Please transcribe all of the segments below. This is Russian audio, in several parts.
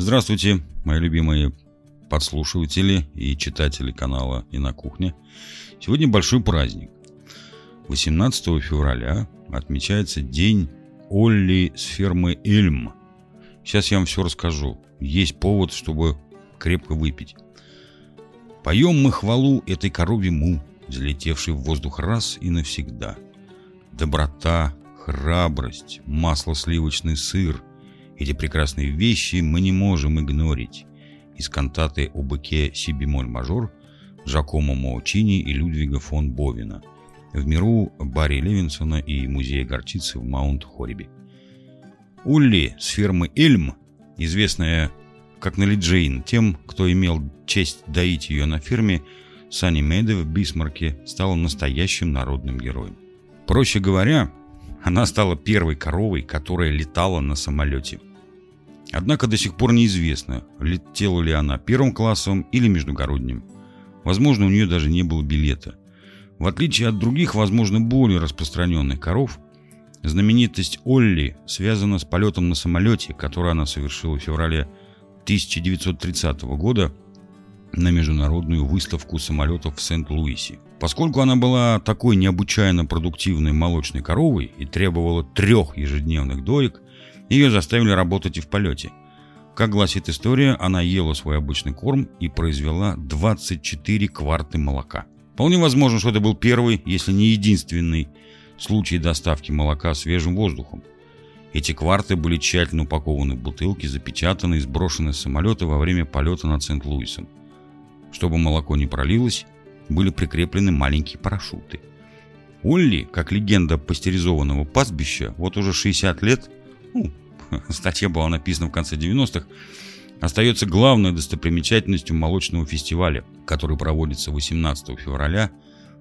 Здравствуйте, мои любимые подслушиватели и читатели канала «И на кухне». Сегодня большой праздник. 18 февраля отмечается День Олли с фермы Эльм. Сейчас я вам все расскажу. Есть повод, чтобы крепко выпить. Поем мы хвалу этой корове му, взлетевшей в воздух раз и навсегда. Доброта, храбрость, масло сливочный сыр – эти прекрасные вещи мы не можем игнорить. Из кантаты о быке си бемоль мажор Жакомо Моучини и Людвига фон Бовина – в миру Барри Левинсона и музея горчицы в Маунт-Хорибе. Улли с фермы Эльм, известная как Нелли Джейн, тем, кто имел честь доить ее на ферме, Санни Мэйде в Бисмарке стала настоящим народным героем. Проще говоря, она стала первой коровой, которая летала на самолете. Однако до сих пор неизвестно, летела ли она первым классом или междугородним. Возможно, у нее даже не было билета. В отличие от других, возможно, более распространенных коров, знаменитость Олли связана с полетом на самолете, который она совершила в феврале 1930 года на международную выставку самолетов в Сент-Луисе. Поскольку она была такой необычайно продуктивной молочной коровой и требовала трех ежедневных доек, ее заставили работать и в полете. Как гласит история, она ела свой обычный корм и произвела 24 кварты молока. Вполне возможно, что это был первый, если не единственный, случай доставки молока свежим воздухом. Эти кварты были тщательно упакованы в бутылки, запечатаны и сброшены с самолета во время полета над Сент-Луисом. Чтобы молоко не пролилось, были прикреплены маленькие парашюты. Олли, как легенда пастеризованного пастбища, вот уже 60 лет, ну, статья была написана в конце 90-х, остается главной достопримечательностью молочного фестиваля, который проводится 18 февраля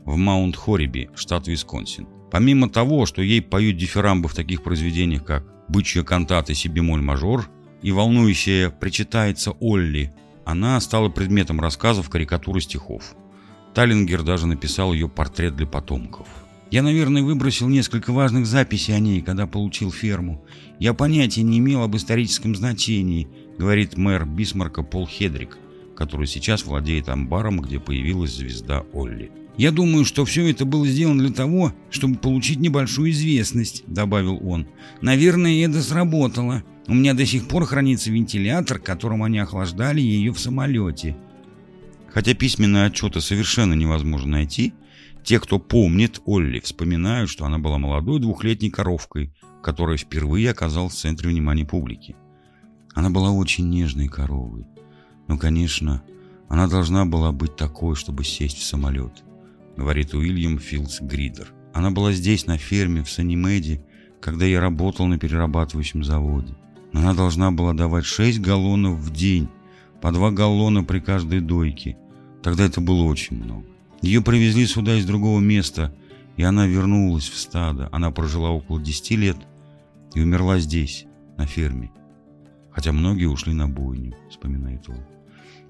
в Маунт-Хориби, штат Висконсин. Помимо того, что ей поют дифирамбы в таких произведениях, как «Бычья кантата си бемоль мажор» и волнующая «Причитается Олли», она стала предметом рассказов, карикатур и стихов. Таллингер даже написал ее портрет для потомков. Я, наверное, выбросил несколько важных записей о ней, когда получил ферму. Я понятия не имел об историческом значении, говорит мэр Бисмарка Пол Хедрик, который сейчас владеет амбаром, где появилась звезда Олли. «Я думаю, что все это было сделано для того, чтобы получить небольшую известность», — добавил он. «Наверное, это сработало. У меня до сих пор хранится вентилятор, которым они охлаждали ее в самолете». Хотя письменные отчеты совершенно невозможно найти, те, кто помнит Олли, вспоминают, что она была молодой двухлетней коровкой, которая впервые оказалась в центре внимания публики. Она была очень нежной коровой. Но, конечно, она должна была быть такой, чтобы сесть в самолет, говорит Уильям Филдс Гридер. Она была здесь, на ферме, в Санимеде, когда я работал на перерабатывающем заводе. Она должна была давать 6 галлонов в день, по 2 галлона при каждой дойке. Тогда это было очень много. Ее привезли сюда из другого места, и она вернулась в стадо. Она прожила около 10 лет и умерла здесь, на ферме хотя многие ушли на бойню, вспоминает он.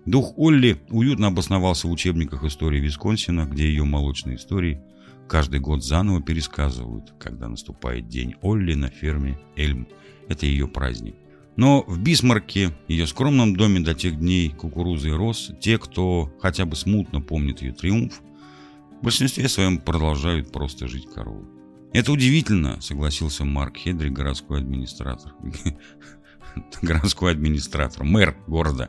Дух Олли уютно обосновался в учебниках истории Висконсина, где ее молочные истории каждый год заново пересказывают, когда наступает день Олли на ферме Эльм. Это ее праздник. Но в Бисмарке, ее скромном доме до тех дней кукурузы и роз, те, кто хотя бы смутно помнит ее триумф, в большинстве своем продолжают просто жить коровой. Это удивительно, согласился Марк Хедри, городской администратор. городской администратор, мэр города.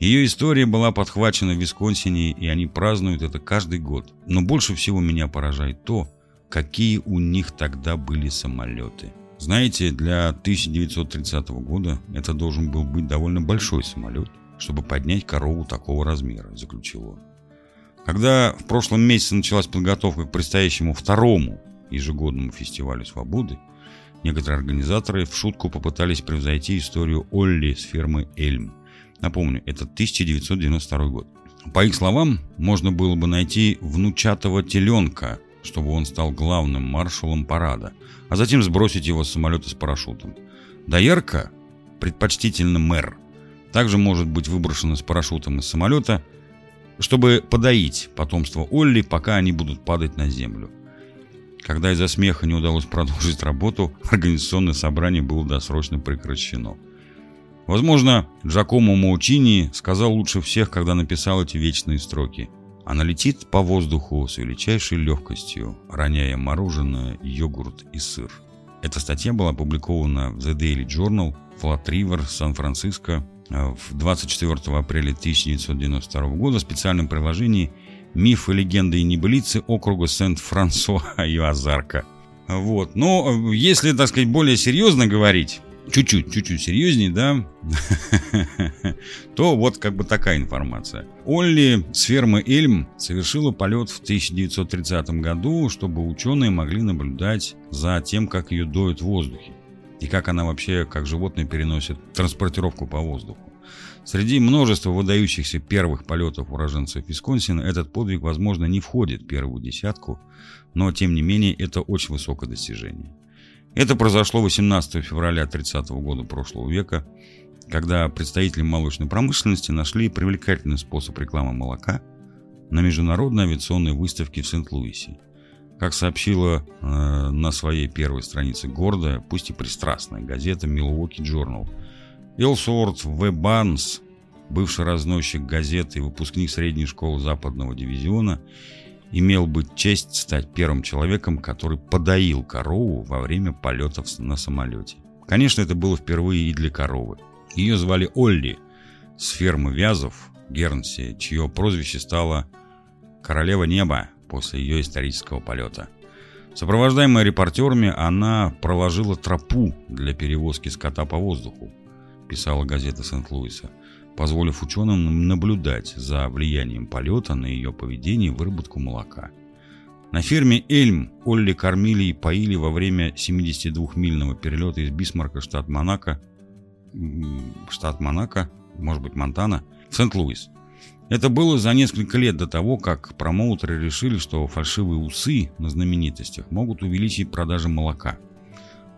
Ее история была подхвачена в Висконсине, и они празднуют это каждый год. Но больше всего меня поражает то, какие у них тогда были самолеты. Знаете, для 1930 года это должен был быть довольно большой самолет, чтобы поднять корову такого размера, заключил он. Когда в прошлом месяце началась подготовка к предстоящему второму ежегодному фестивалю свободы, Некоторые организаторы в шутку попытались превзойти историю Олли с фермы Эльм. Напомню, это 1992 год. По их словам, можно было бы найти внучатого теленка, чтобы он стал главным маршалом парада, а затем сбросить его с самолета с парашютом. Доярка, предпочтительно мэр, также может быть выброшена с парашютом из самолета, чтобы подоить потомство Олли, пока они будут падать на землю. Когда из-за смеха не удалось продолжить работу, организационное собрание было досрочно прекращено. Возможно, Джакомо Маучини сказал лучше всех, когда написал эти вечные строки. Она летит по воздуху с величайшей легкостью, роняя мороженое, йогурт и сыр. Эта статья была опубликована в The Daily Journal, Flat River, Сан-Франциско в 24 апреля 1992 года в специальном приложении «Мифы, легенды и небылицы округа Сент-Франсуа и Азарка». Вот. Но если, так сказать, более серьезно говорить, чуть-чуть, чуть-чуть серьезнее, да, то вот как бы такая информация. Олли с фермы Эльм совершила полет в 1930 году, чтобы ученые могли наблюдать за тем, как ее доют в воздухе. И как она вообще, как животное, переносит транспортировку по воздуху. Среди множества выдающихся первых полетов уроженцев Висконсина этот подвиг, возможно, не входит в первую десятку, но, тем не менее, это очень высокое достижение. Это произошло 18 февраля 30 года прошлого века, когда представители молочной промышленности нашли привлекательный способ рекламы молока на международной авиационной выставке в Сент-Луисе. Как сообщила э, на своей первой странице гордая, пусть и пристрастная газета Milwaukee Journal, Элсуорт В. Барнс, бывший разносчик газеты и выпускник средней школы западного дивизиона, имел бы честь стать первым человеком, который подоил корову во время полетов на самолете. Конечно, это было впервые и для коровы. Ее звали Олли с фермы Вязов, Гернси, чье прозвище стало «Королева неба» после ее исторического полета. Сопровождаемая репортерами, она проложила тропу для перевозки скота по воздуху, писала газета Сент-Луиса позволив ученым наблюдать за влиянием полета на ее поведение и выработку молока. На ферме Эльм Олли кормили и поили во время 72-мильного перелета из Бисмарка, штат Монако, штат Монако, может быть Монтана, в Сент-Луис. Это было за несколько лет до того, как промоутеры решили, что фальшивые усы на знаменитостях могут увеличить продажи молока.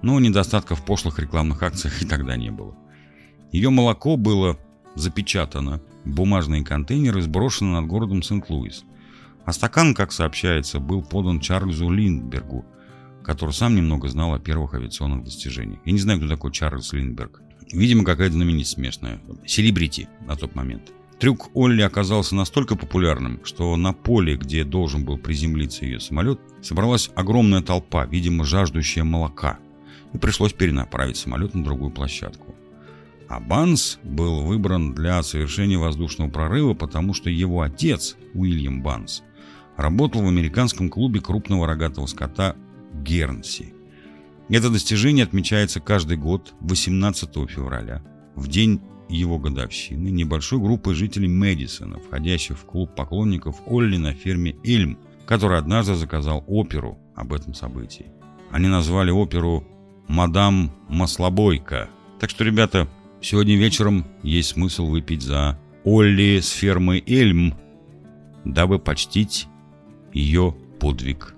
Но недостатков в пошлых рекламных акциях и тогда не было. Ее молоко было запечатано в бумажные контейнеры и над городом Сент-Луис. А стакан, как сообщается, был подан Чарльзу Линдбергу, который сам немного знал о первых авиационных достижениях. Я не знаю, кто такой Чарльз Линдберг. Видимо, какая-то знаменитость смешная. Селебрити на тот момент. Трюк Олли оказался настолько популярным, что на поле, где должен был приземлиться ее самолет, собралась огромная толпа, видимо, жаждущая молока, и пришлось перенаправить самолет на другую площадку. А Банс был выбран для совершения воздушного прорыва, потому что его отец, Уильям Банс, работал в американском клубе крупного рогатого скота Гернси. Это достижение отмечается каждый год 18 февраля, в день его годовщины, небольшой группой жителей Мэдисона, входящих в клуб поклонников Олли на ферме Эльм, который однажды заказал оперу об этом событии. Они назвали оперу «Мадам Маслобойка». Так что, ребята, Сегодня вечером есть смысл выпить за Олли с фермы Эльм, дабы почтить ее подвиг.